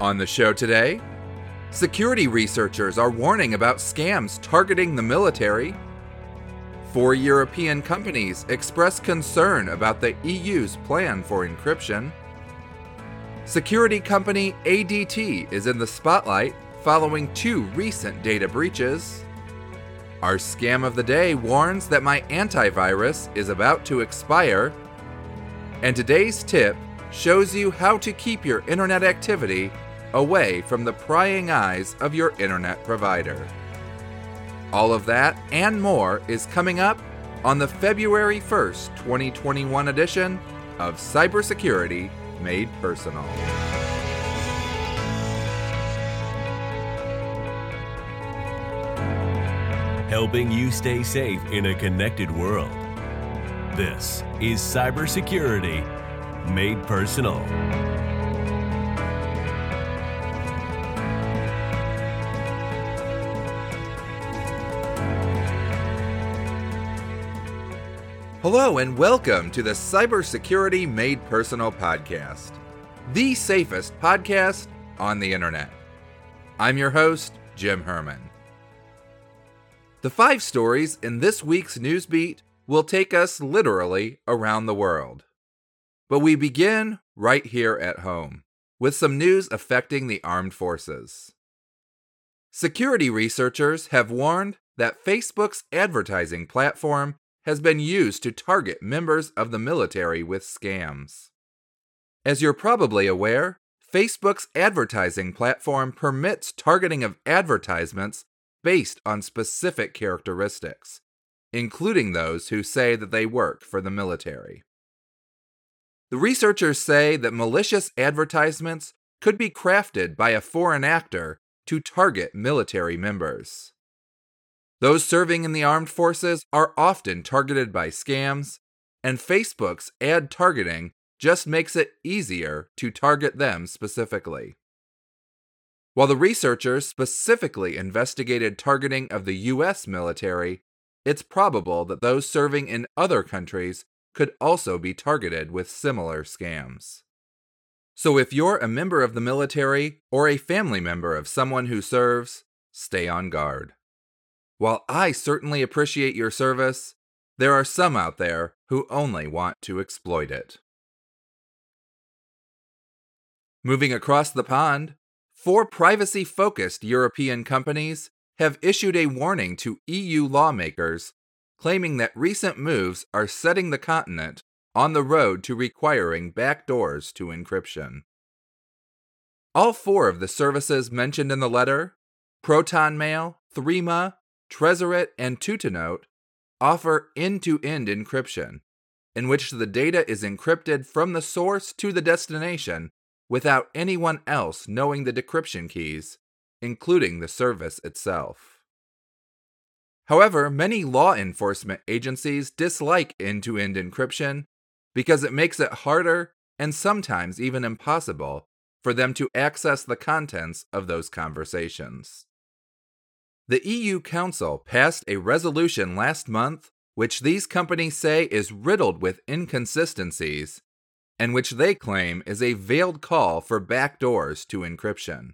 On the show today, security researchers are warning about scams targeting the military. Four European companies express concern about the EU's plan for encryption. Security company ADT is in the spotlight following two recent data breaches. Our scam of the day warns that my antivirus is about to expire. And today's tip shows you how to keep your internet activity away from the prying eyes of your internet provider. All of that and more is coming up on the February 1st, 2021 edition of Cybersecurity Made Personal. helping you stay safe in a connected world. This is Cybersecurity Made Personal. Hello, and welcome to the Cybersecurity Made Personal podcast, the safest podcast on the internet. I'm your host, Jim Herman. The five stories in this week's Newsbeat will take us literally around the world. But we begin right here at home with some news affecting the armed forces. Security researchers have warned that Facebook's advertising platform has been used to target members of the military with scams. As you're probably aware, Facebook's advertising platform permits targeting of advertisements based on specific characteristics, including those who say that they work for the military. The researchers say that malicious advertisements could be crafted by a foreign actor to target military members. Those serving in the armed forces are often targeted by scams, and Facebook's ad targeting just makes it easier to target them specifically. While the researchers specifically investigated targeting of the U.S. military, it's probable that those serving in other countries could also be targeted with similar scams. So if you're a member of the military or a family member of someone who serves, stay on guard. While I certainly appreciate your service, there are some out there who only want to exploit it. Moving across the pond, Four privacy focused European companies have issued a warning to EU lawmakers, claiming that recent moves are setting the continent on the road to requiring backdoors to encryption. All four of the services mentioned in the letter ProtonMail, Threema, Tresorit, and Tutanota offer end to end encryption, in which the data is encrypted from the source to the destination without anyone else knowing the decryption keys, including the service itself. However, many law enforcement agencies dislike end to end encryption because it makes it harder and sometimes even impossible for them to access the contents of those conversations. The EU Council passed a resolution last month which these companies say is riddled with inconsistencies and which they claim is a veiled call for backdoors to encryption.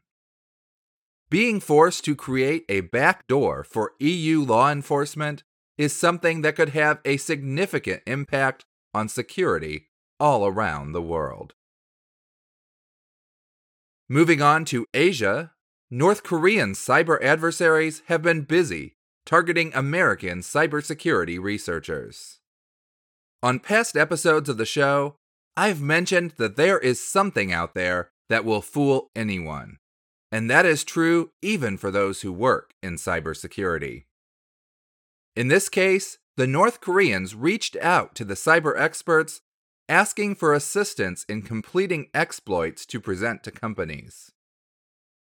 Being forced to create a backdoor for EU law enforcement is something that could have a significant impact on security all around the world. Moving on to Asia, North Korean cyber adversaries have been busy targeting American cybersecurity researchers. On past episodes of the show, I've mentioned that there is something out there that will fool anyone. And that is true even for those who work in cybersecurity. In this case, the North Koreans reached out to the cyber experts asking for assistance in completing exploits to present to companies.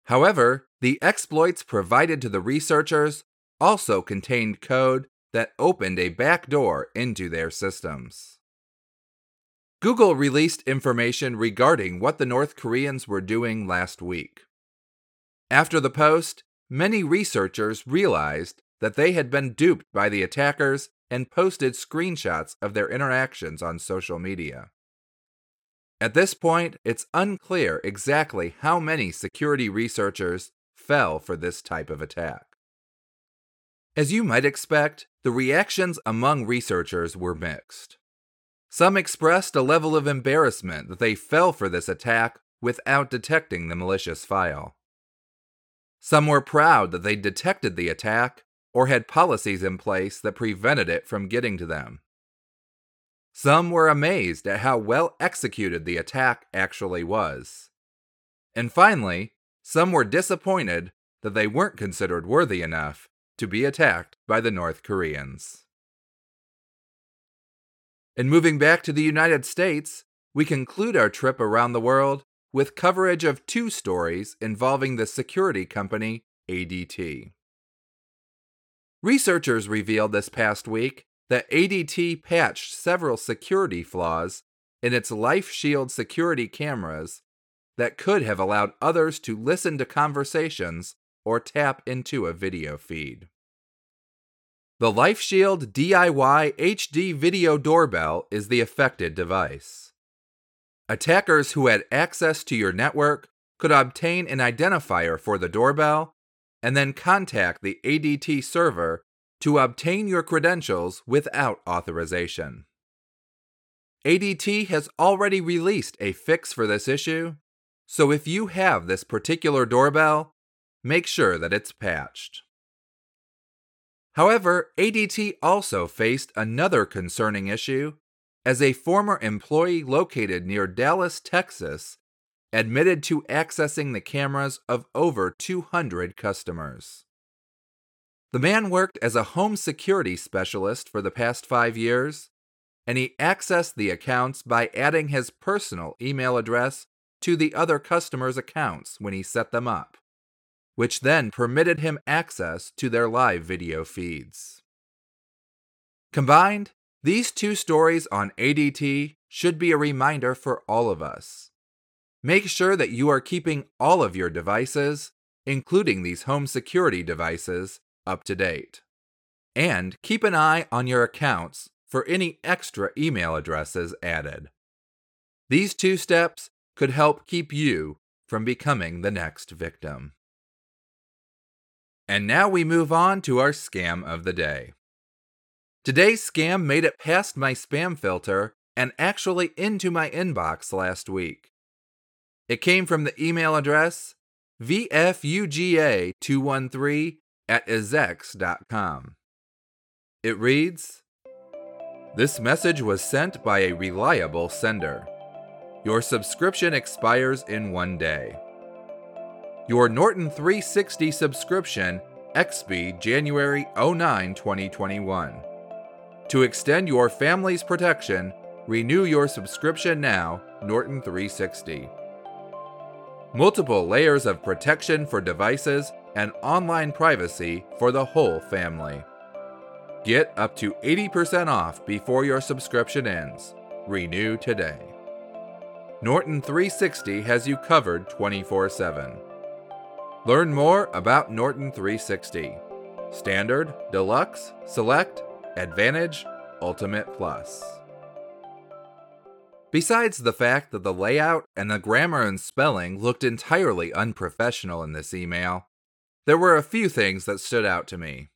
However, the exploits provided to the researchers also contained code that opened a backdoor into their systems. Google released information regarding what the North Koreans were doing last week. After the post, many researchers realized that they had been duped by the attackers and posted screenshots of their interactions on social media. At this point, it's unclear exactly how many security researchers fell for this type of attack. As you might expect, the reactions among researchers were mixed. Some expressed a level of embarrassment that they fell for this attack without detecting the malicious file. Some were proud that they detected the attack or had policies in place that prevented it from getting to them. Some were amazed at how well executed the attack actually was. And finally, some were disappointed that they weren't considered worthy enough to be attacked by the North Koreans. And moving back to the United States, we conclude our trip around the world with coverage of two stories involving the security company ADT. Researchers revealed this past week that ADT patched several security flaws in its LifeShield security cameras that could have allowed others to listen to conversations or tap into a video feed. The LifeShield DIY HD video doorbell is the affected device. Attackers who had access to your network could obtain an identifier for the doorbell and then contact the ADT server to obtain your credentials without authorization. ADT has already released a fix for this issue, so if you have this particular doorbell, make sure that it's patched. However, ADT also faced another concerning issue as a former employee located near Dallas, Texas, admitted to accessing the cameras of over 200 customers. The man worked as a home security specialist for the past five years, and he accessed the accounts by adding his personal email address to the other customers' accounts when he set them up, which then permitted him access to their live video feeds. Combined, these two stories on ADT should be a reminder for all of us. Make sure that you are keeping all of your devices, including these home security devices, up to date. And keep an eye on your accounts for any extra email addresses added. These two steps could help keep you from becoming the next victim. And now we move on to our scam of the day. Today's scam made it past my spam filter and actually into my inbox last week. It came from the email address vfuga213 at ezex.com. It reads This message was sent by a reliable sender. Your subscription expires in one day. Your Norton 360 subscription XB January 09 2021. To extend your family's protection, renew your subscription now, Norton 360. Multiple layers of protection for devices and online privacy for the whole family. Get up to 80% off before your subscription ends. Renew today. Norton 360 has you covered 24 7. Learn more about Norton 360 Standard, Deluxe, Select, Advantage, Ultimate Plus. Besides the fact that the layout and the grammar and spelling looked entirely unprofessional in this email, there were a few things that stood out to me.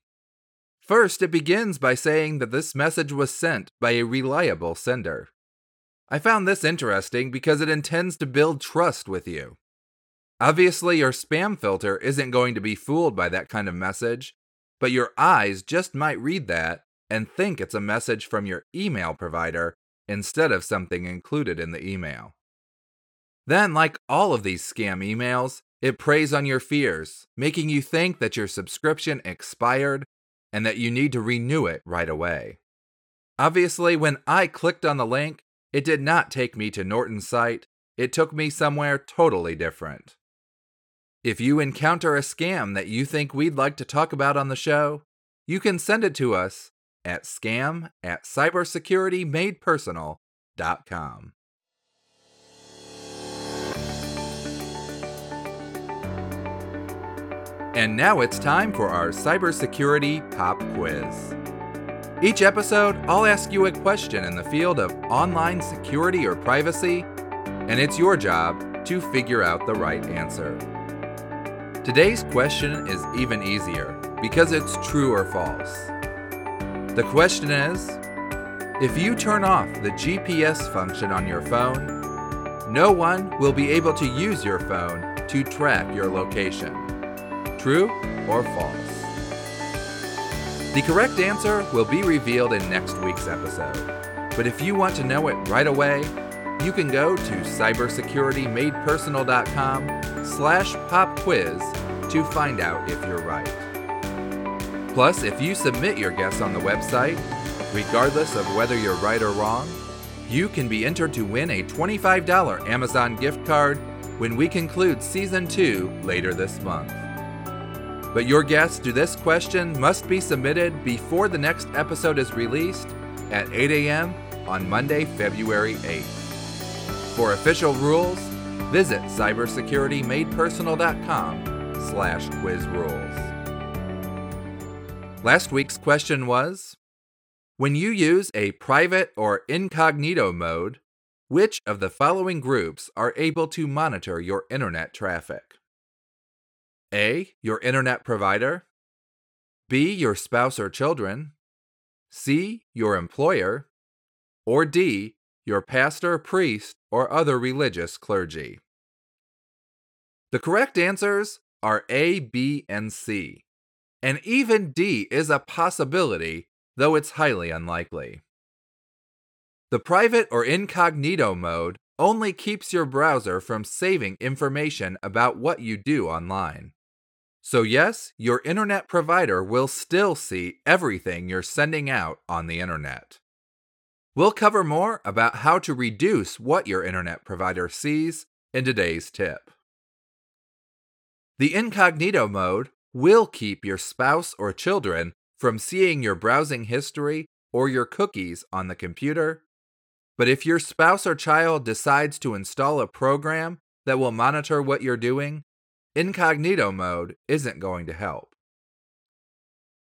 First, it begins by saying that this message was sent by a reliable sender. I found this interesting because it intends to build trust with you. Obviously, your spam filter isn't going to be fooled by that kind of message, but your eyes just might read that and think it's a message from your email provider instead of something included in the email. Then, like all of these scam emails, it preys on your fears, making you think that your subscription expired and that you need to renew it right away. Obviously, when I clicked on the link, it did not take me to Norton's site, it took me somewhere totally different. If you encounter a scam that you think we'd like to talk about on the show, you can send it to us at scam at cybersecuritymadepersonal.com. And now it's time for our cybersecurity pop quiz. Each episode, I'll ask you a question in the field of online security or privacy, and it's your job to figure out the right answer. Today's question is even easier because it's true or false. The question is if you turn off the GPS function on your phone, no one will be able to use your phone to track your location. True or false? The correct answer will be revealed in next week's episode. But if you want to know it right away, you can go to cybersecuritymadepersonal.com slash pop quiz to find out if you're right. Plus, if you submit your guess on the website, regardless of whether you're right or wrong, you can be entered to win a $25 Amazon gift card when we conclude Season 2 later this month. But your guess to this question must be submitted before the next episode is released at 8 a.m. on Monday, February 8th. For official rules, visit cybersecuritymadepersonal.com slash quiz rules. Last week's question was, when you use a private or incognito mode, which of the following groups are able to monitor your internet traffic? A. Your internet provider. B. Your spouse or children. C. Your employer. Or D. Your pastor, priest, or other religious clergy. The correct answers are A, B, and C. And even D is a possibility, though it's highly unlikely. The private or incognito mode only keeps your browser from saving information about what you do online. So, yes, your internet provider will still see everything you're sending out on the internet. We'll cover more about how to reduce what your internet provider sees in today's tip. The incognito mode will keep your spouse or children from seeing your browsing history or your cookies on the computer. But if your spouse or child decides to install a program that will monitor what you're doing, incognito mode isn't going to help.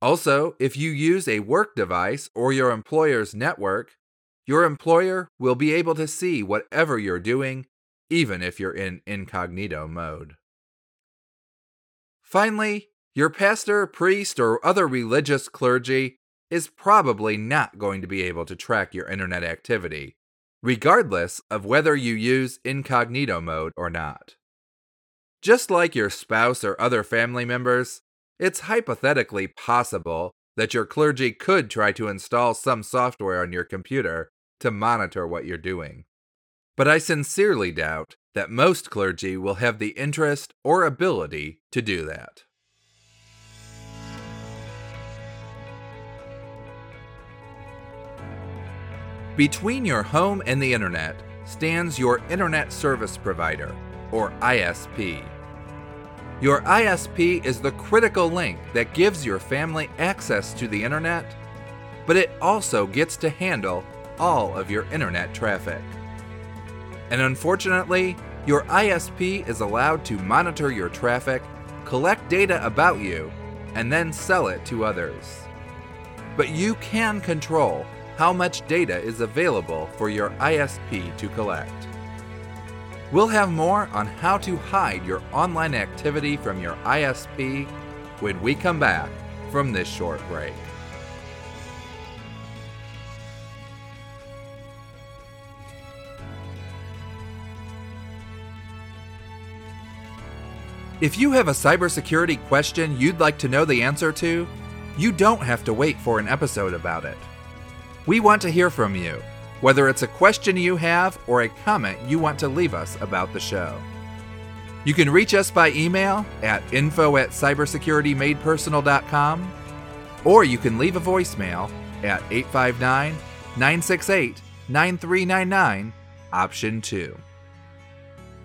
Also, if you use a work device or your employer's network, your employer will be able to see whatever you're doing, even if you're in incognito mode. Finally, your pastor, priest, or other religious clergy is probably not going to be able to track your internet activity, regardless of whether you use incognito mode or not. Just like your spouse or other family members, it's hypothetically possible that your clergy could try to install some software on your computer to monitor what you're doing. But I sincerely doubt that most clergy will have the interest or ability to do that. Between your home and the internet stands your Internet Service Provider, or ISP. Your ISP is the critical link that gives your family access to the internet, but it also gets to handle all of your internet traffic. And unfortunately, your ISP is allowed to monitor your traffic, collect data about you, and then sell it to others. But you can control how much data is available for your ISP to collect. We'll have more on how to hide your online activity from your ISP when we come back from this short break. If you have a cybersecurity question you'd like to know the answer to, you don't have to wait for an episode about it. We want to hear from you whether it's a question you have or a comment you want to leave us about the show. You can reach us by email at info at cybersecuritymadepersonal.com or you can leave a voicemail at 859 968 9399, option 2.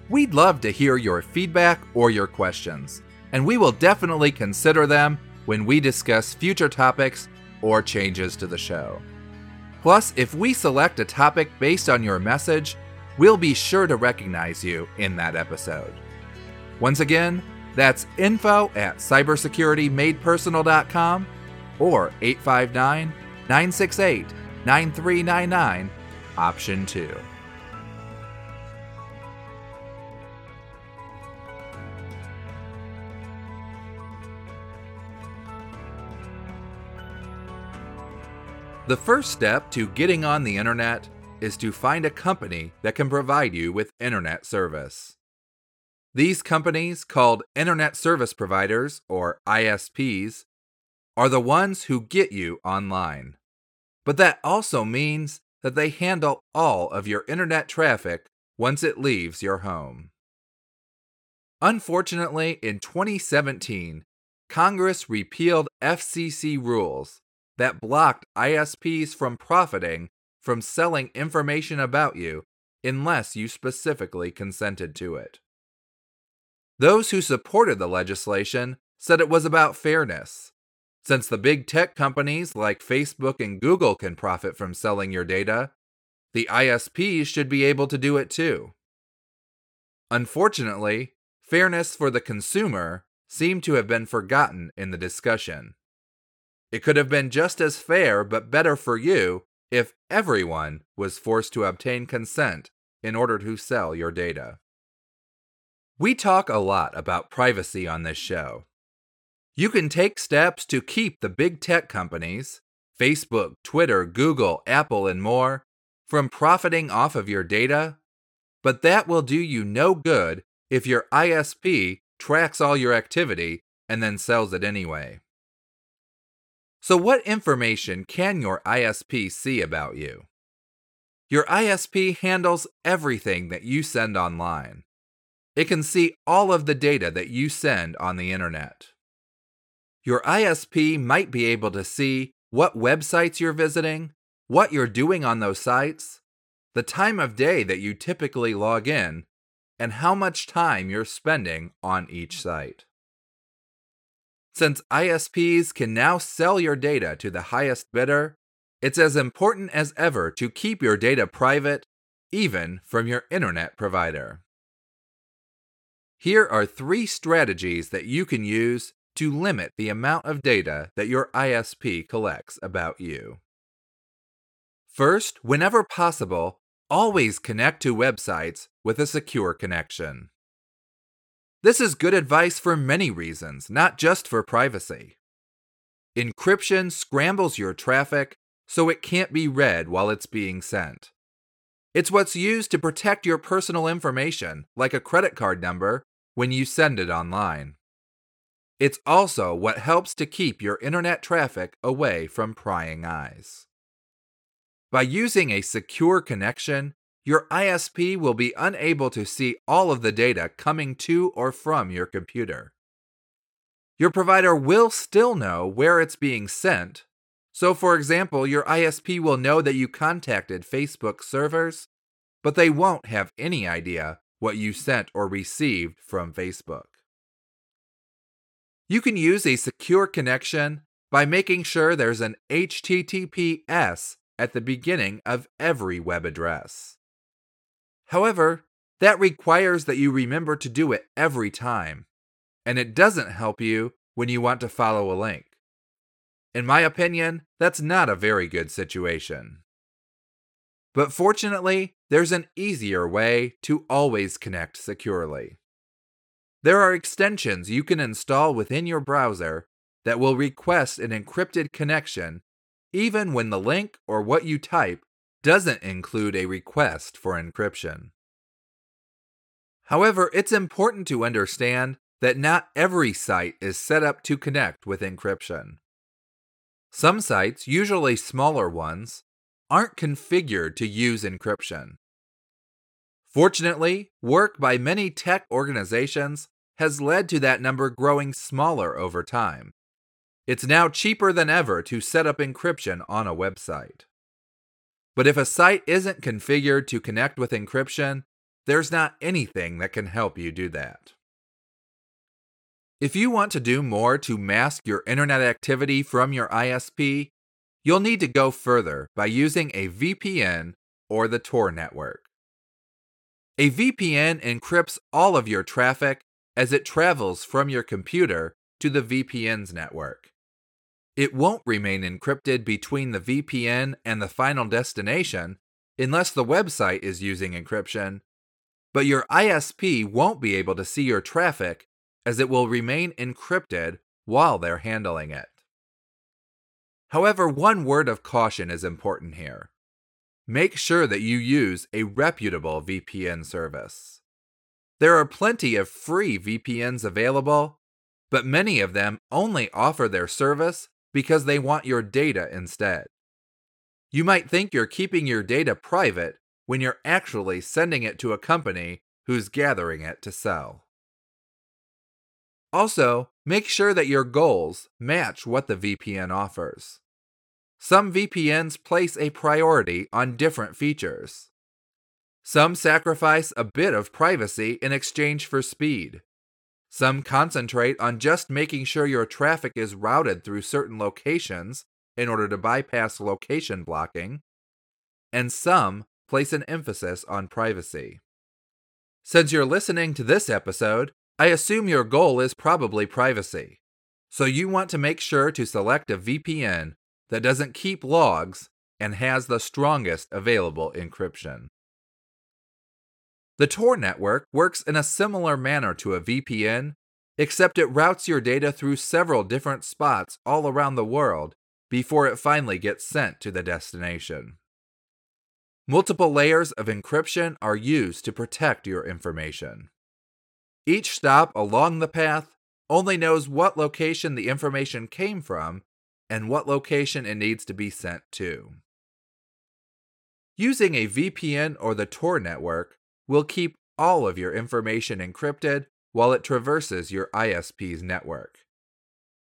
We'd love to hear your feedback or your questions, and we will definitely consider them when we discuss future topics or changes to the show. Plus, if we select a topic based on your message, we'll be sure to recognize you in that episode. Once again, that's info at cybersecuritymadepersonal.com or 859 968 9399, option 2. The first step to getting on the internet is to find a company that can provide you with internet service. These companies, called Internet Service Providers or ISPs, are the ones who get you online. But that also means that they handle all of your internet traffic once it leaves your home. Unfortunately, in 2017, Congress repealed FCC rules that blocked ISPs from profiting from selling information about you unless you specifically consented to it. Those who supported the legislation said it was about fairness. Since the big tech companies like Facebook and Google can profit from selling your data, the ISPs should be able to do it too. Unfortunately, fairness for the consumer seemed to have been forgotten in the discussion. It could have been just as fair but better for you if everyone was forced to obtain consent in order to sell your data. We talk a lot about privacy on this show. You can take steps to keep the big tech companies, Facebook, Twitter, Google, Apple, and more, from profiting off of your data, but that will do you no good if your ISP tracks all your activity and then sells it anyway. So, what information can your ISP see about you? Your ISP handles everything that you send online. It can see all of the data that you send on the internet. Your ISP might be able to see what websites you're visiting, what you're doing on those sites, the time of day that you typically log in, and how much time you're spending on each site. Since ISPs can now sell your data to the highest bidder, it's as important as ever to keep your data private, even from your internet provider. Here are three strategies that you can use to limit the amount of data that your ISP collects about you. First, whenever possible, always connect to websites with a secure connection. This is good advice for many reasons, not just for privacy. Encryption scrambles your traffic so it can't be read while it's being sent. It's what's used to protect your personal information, like a credit card number when you send it online. It's also what helps to keep your internet traffic away from prying eyes. By using a secure connection, your ISP will be unable to see all of the data coming to or from your computer. Your provider will still know where it's being sent. So, for example, your ISP will know that you contacted Facebook servers, but they won't have any idea what you sent or received from Facebook. You can use a secure connection by making sure there's an HTTPS at the beginning of every web address. However, that requires that you remember to do it every time, and it doesn't help you when you want to follow a link. In my opinion, that's not a very good situation. But fortunately, there's an easier way to always connect securely. There are extensions you can install within your browser that will request an encrypted connection even when the link or what you type doesn't include a request for encryption. However, it's important to understand that not every site is set up to connect with encryption. Some sites, usually smaller ones, aren't configured to use encryption. Fortunately, work by many tech organizations has led to that number growing smaller over time. It's now cheaper than ever to set up encryption on a website. But if a site isn't configured to connect with encryption, there's not anything that can help you do that. If you want to do more to mask your internet activity from your ISP, you'll need to go further by using a VPN or the Tor network. A VPN encrypts all of your traffic as it travels from your computer to the VPN's network. It won't remain encrypted between the VPN and the final destination unless the website is using encryption, but your ISP won't be able to see your traffic as it will remain encrypted while they're handling it. However, one word of caution is important here. Make sure that you use a reputable VPN service. There are plenty of free VPNs available, but many of them only offer their service because they want your data instead. You might think you're keeping your data private when you're actually sending it to a company who's gathering it to sell. Also, make sure that your goals match what the VPN offers. Some VPNs place a priority on different features. Some sacrifice a bit of privacy in exchange for speed. Some concentrate on just making sure your traffic is routed through certain locations in order to bypass location blocking. And some place an emphasis on privacy. Since you're listening to this episode, I assume your goal is probably privacy. So you want to make sure to select a VPN that doesn't keep logs and has the strongest available encryption. The Tor network works in a similar manner to a VPN, except it routes your data through several different spots all around the world before it finally gets sent to the destination. Multiple layers of encryption are used to protect your information. Each stop along the path only knows what location the information came from and what location it needs to be sent to. Using a VPN or the Tor network will keep all of your information encrypted while it traverses your ISP's network.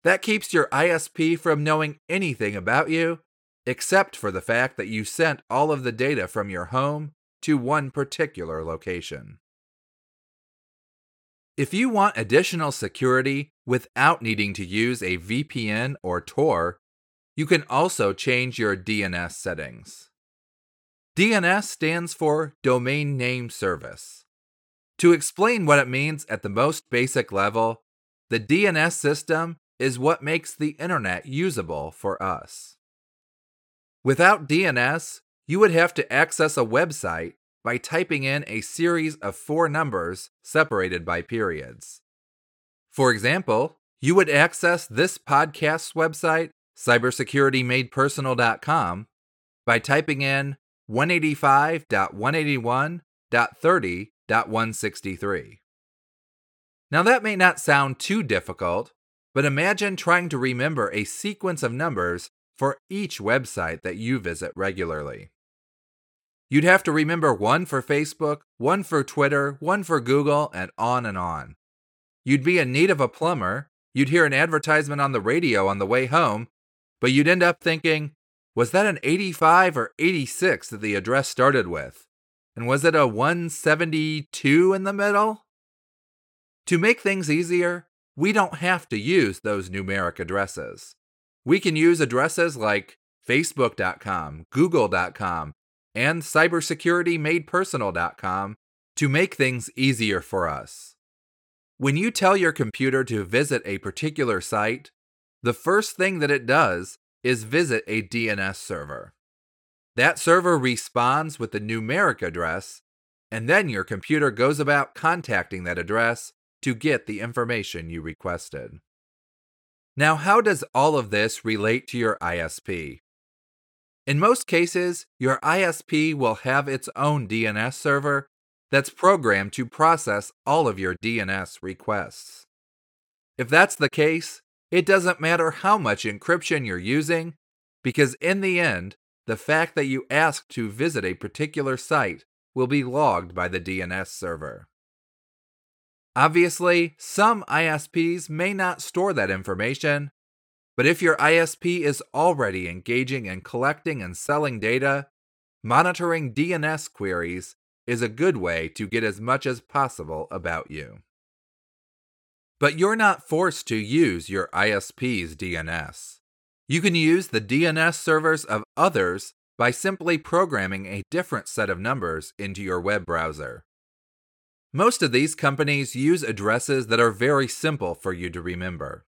That keeps your ISP from knowing anything about you except for the fact that you sent all of the data from your home to one particular location. If you want additional security without needing to use a VPN or Tor, you can also change your DNS settings. DNS stands for Domain Name Service. To explain what it means at the most basic level, the DNS system is what makes the internet usable for us. Without DNS, you would have to access a website by typing in a series of four numbers separated by periods. For example, you would access this podcast's website, cybersecuritymadepersonal.com, by typing in 185.181.30.163. Now, that may not sound too difficult, but imagine trying to remember a sequence of numbers for each website that you visit regularly. You'd have to remember one for Facebook, one for Twitter, one for Google, and on and on. You'd be in need of a plumber, you'd hear an advertisement on the radio on the way home, but you'd end up thinking, was that an 85 or 86 that the address started with? And was it a 172 in the middle? To make things easier, we don't have to use those numeric addresses. We can use addresses like facebook.com, google.com, and cybersecuritymadepersonal.com to make things easier for us. When you tell your computer to visit a particular site, the first thing that it does is visit a DNS server. That server responds with the numeric address, and then your computer goes about contacting that address to get the information you requested. Now, how does all of this relate to your ISP? In most cases, your ISP will have its own DNS server that's programmed to process all of your DNS requests. If that's the case, it doesn't matter how much encryption you're using, because in the end, the fact that you asked to visit a particular site will be logged by the DNS server. Obviously, some ISPs may not store that information, but if your ISP is already engaging in collecting and selling data, monitoring DNS queries is a good way to get as much as possible about you. But you're not forced to use your ISP's DNS. You can use the DNS servers of others by simply programming a different set of numbers into your web browser. Most of these companies use addresses that are very simple for you to remember.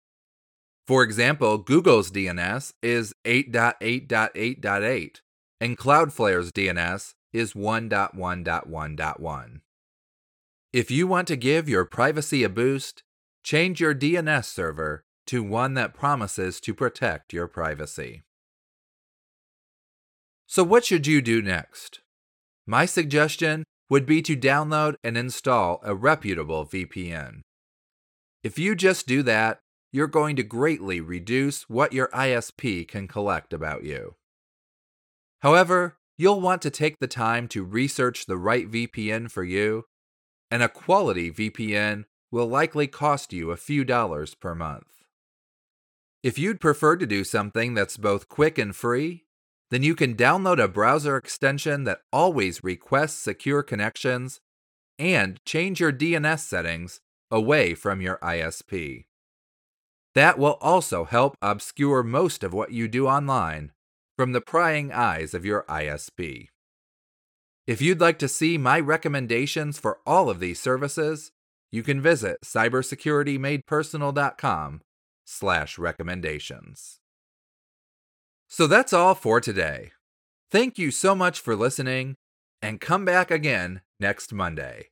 For example, Google's DNS is 8.8.8.8, and Cloudflare's DNS is 1.1.1.1. If you want to give your privacy a boost, change your DNS server to one that promises to protect your privacy. So, what should you do next? My suggestion would be to download and install a reputable VPN. If you just do that, you're going to greatly reduce what your ISP can collect about you. However, you'll want to take the time to research the right VPN for you, and a quality VPN will likely cost you a few dollars per month. If you'd prefer to do something that's both quick and free, then you can download a browser extension that always requests secure connections and change your DNS settings away from your ISP. That will also help obscure most of what you do online from the prying eyes of your ISP. If you'd like to see my recommendations for all of these services, you can visit cybersecuritymadepersonal.com slash recommendations. So that's all for today. Thank you so much for listening, and come back again next Monday,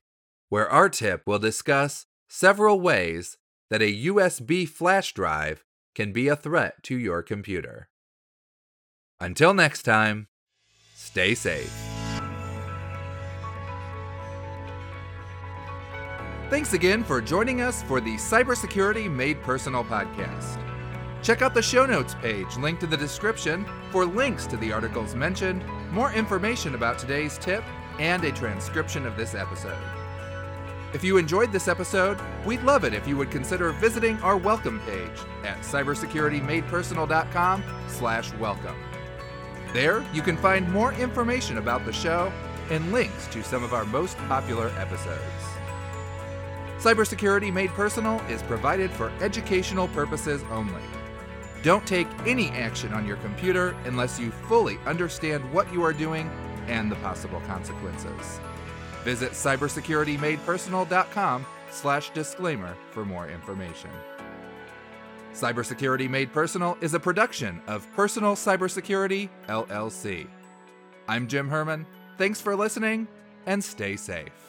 where our tip will discuss several ways that a USB flash drive can be a threat to your computer. Until next time, stay safe. Thanks again for joining us for the Cybersecurity Made Personal podcast. Check out the show notes page linked in the description for links to the articles mentioned, more information about today's tip, and a transcription of this episode. If you enjoyed this episode, we'd love it if you would consider visiting our welcome page at cybersecuritymadepersonal.com slash welcome. There, you can find more information about the show and links to some of our most popular episodes. Cybersecurity Made Personal is provided for educational purposes only. Don't take any action on your computer unless you fully understand what you are doing and the possible consequences. Visit cybersecuritymadepersonal.com slash disclaimer for more information. Cybersecurity Made Personal is a production of Personal Cybersecurity, LLC. I'm Jim Herman. Thanks for listening and stay safe.